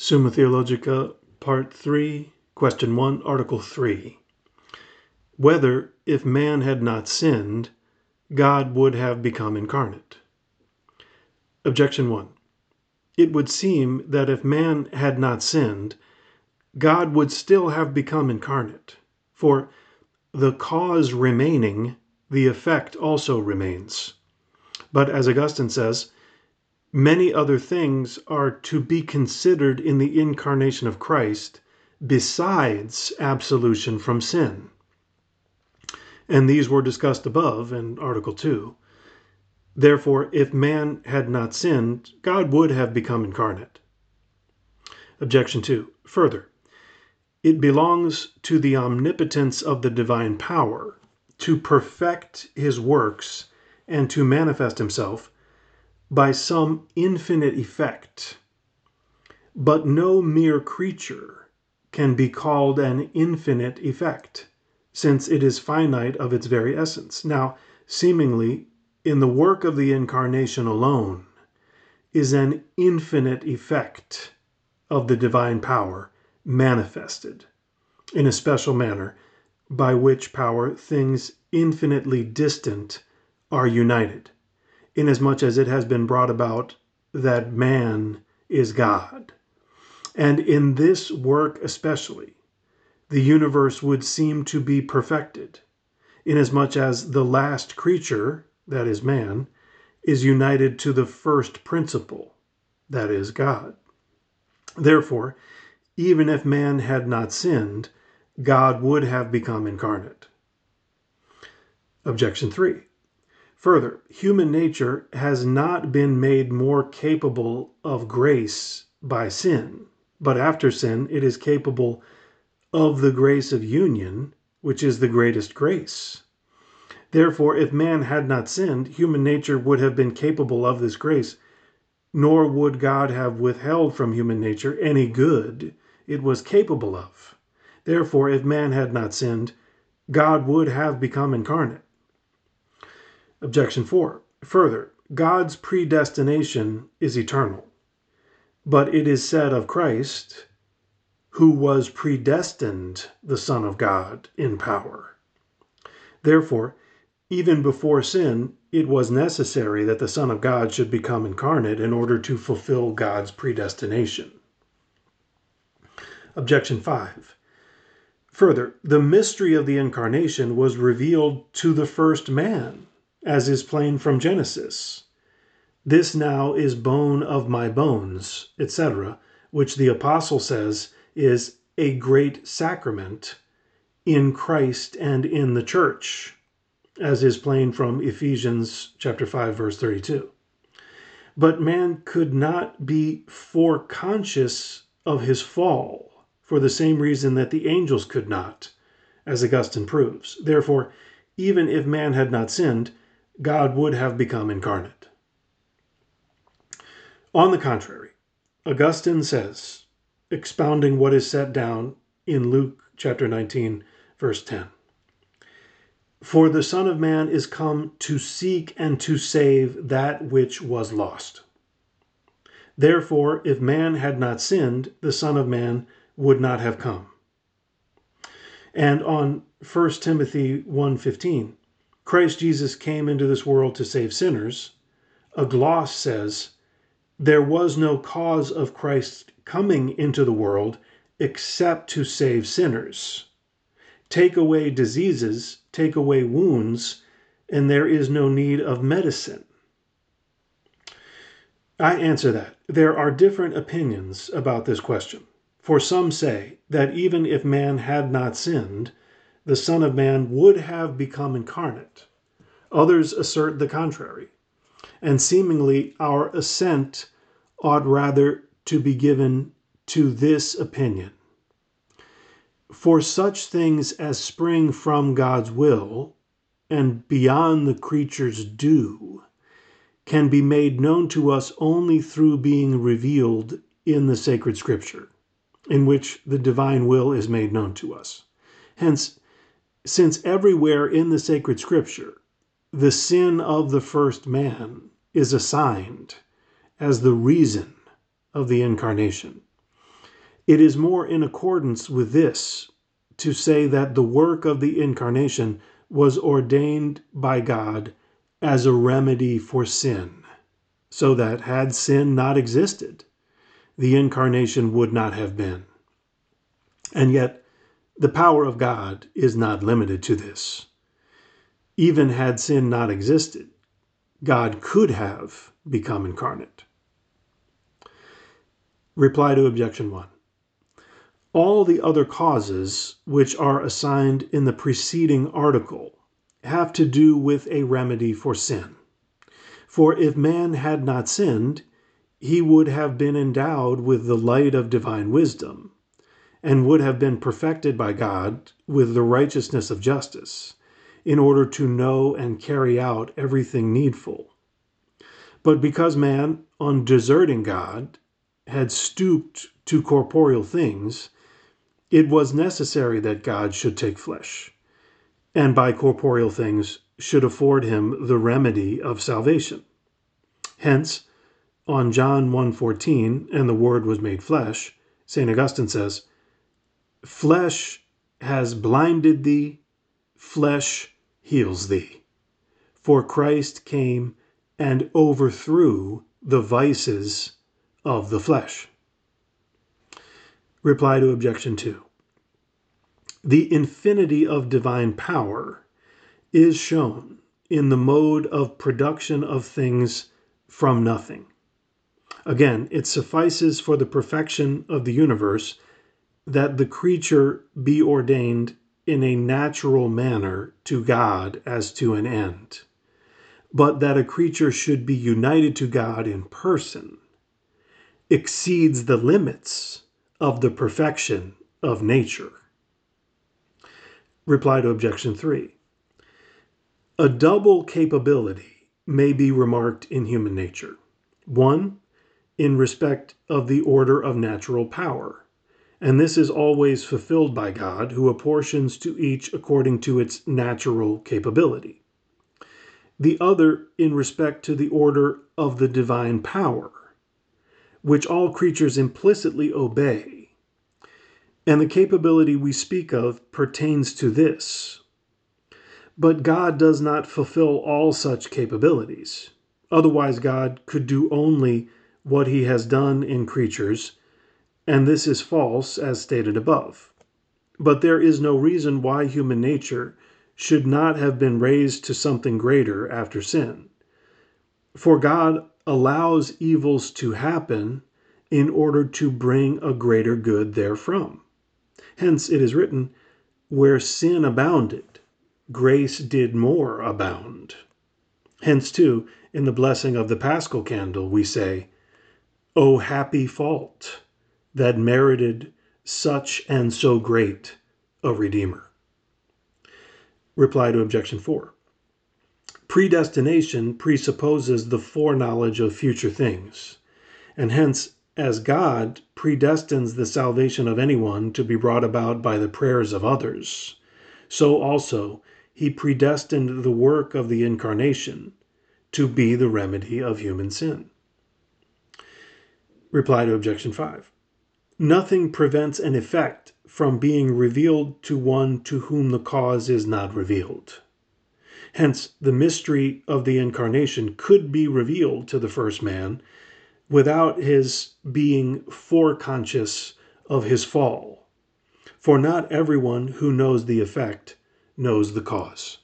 Summa Theologica, Part 3, Question 1, Article 3. Whether, if man had not sinned, God would have become incarnate? Objection 1. It would seem that if man had not sinned, God would still have become incarnate. For the cause remaining, the effect also remains. But as Augustine says, many other things are to be considered in the incarnation of Christ besides absolution from sin. And these were discussed above in Article 2. Therefore, if man had not sinned, God would have become incarnate. Objection 2. Further, it belongs to the omnipotence of the divine power to perfect his works and to manifest himself by some infinite effect. But no mere creature can be called an infinite effect, since it is finite of its very essence. Now, seemingly, in the work of the incarnation alone is an infinite effect of the divine power manifested in a special manner, by which power things infinitely distant are united inasmuch as it has been brought about that man is God. And in this work especially, the universe would seem to be perfected, inasmuch as the last creature, that is man, is united to the first principle, that is God. Therefore, even if man had not sinned, God would have become incarnate. Objection 3. Further, human nature has not been made more capable of grace by sin, but after sin it is capable of the grace of union, which is the greatest grace. Therefore, if man had not sinned, human nature would have been capable of this grace, nor would God have withheld from human nature any good it was capable of. Therefore, if man had not sinned, God would have become incarnate. Objection 4. Further, God's predestination is eternal. But it is said of Christ, who was predestined the Son of God in power. Therefore, even before sin, it was necessary that the Son of God should become incarnate in order to fulfill God's predestination. Objection 5. Further, the mystery of the incarnation was revealed to the first man as is plain from Genesis. This now is bone of my bones, etc., which the apostle says is a great sacrament in Christ and in the church, as is plain from Ephesians chapter 5 verse 32. But man could not be foreconscious of his fall for the same reason that the angels could not, as Augustine proves. Therefore, even if man had not sinned, God would have become incarnate. On the contrary, Augustine says, expounding what is set down in Luke chapter 19, verse 10 For the Son of Man is come to seek and to save that which was lost. Therefore, if man had not sinned, the Son of Man would not have come. And on 1 Timothy 1:15, Christ Jesus came into this world to save sinners, a gloss says, There was no cause of Christ coming into the world except to save sinners. Take away diseases, take away wounds, and there is no need of medicine. I answer that. There are different opinions about this question. For some say that even if man had not sinned, the Son of Man would have become incarnate. Others assert the contrary, and seemingly our assent ought rather to be given to this opinion. For such things as spring from God's will and beyond the creature's due can be made known to us only through being revealed in the sacred scripture, in which the divine will is made known to us. Hence, since everywhere in the sacred scripture the sin of the first man is assigned as the reason of the incarnation, It is more in accordance with this to say that the work of the incarnation was ordained by God as a remedy for sin, so that had sin not existed, the incarnation would not have been. And yet, the power of God is not limited to this. Even had sin not existed, God could have become incarnate. Reply to objection 1. All the other causes which are assigned in the preceding article have to do with a remedy for sin. For if man had not sinned, he would have been endowed with the light of divine wisdom, and would have been perfected by God with the righteousness of justice, in order to know and carry out everything needful. But because man, on deserting God, had stooped to corporeal things, it was necessary that God should take flesh, and by corporeal things should afford him the remedy of salvation. Hence, on John 1:14, and the word was made flesh, St. Augustine says, flesh has blinded thee, flesh heals thee. For Christ came and overthrew the vices of the flesh. Reply to objection 2. The infinity of divine power is shown in the mode of production of things from nothing. Again, it suffices for the perfection of the universe that the creature be ordained in a natural manner to God as to an end, but that a creature should be united to God in person exceeds the limits of the perfection of nature. Reply to objection 3. A double capability may be remarked in human nature. One, in respect of the order of natural power, and this is always fulfilled by God, who apportions to each according to its natural capability. The other, in respect to the order of the divine power, which all creatures implicitly obey. And the capability we speak of pertains to this. But God does not fulfill all such capabilities. Otherwise, God could do only what he has done in creatures, and this is false, as stated above. But there is no reason why human nature should not have been raised to something greater after sin. For God allows evils to happen in order to bring a greater good therefrom. Hence it is written, Where sin abounded, grace did more abound. Hence, too, in the blessing of the paschal candle, we say, O happy fault that merited such and so great a Redeemer. Reply to objection 4. Predestination presupposes the foreknowledge of future things, and hence, as God predestines the salvation of anyone to be brought about by the prayers of others, so also he predestined the work of the incarnation to be the remedy of human sin. Reply to objection 5. Nothing prevents an effect from being revealed to one to whom the cause is not revealed. Hence, the mystery of the incarnation could be revealed to the first man without his being foreconscious of his fall. For not everyone who knows the effect knows the cause.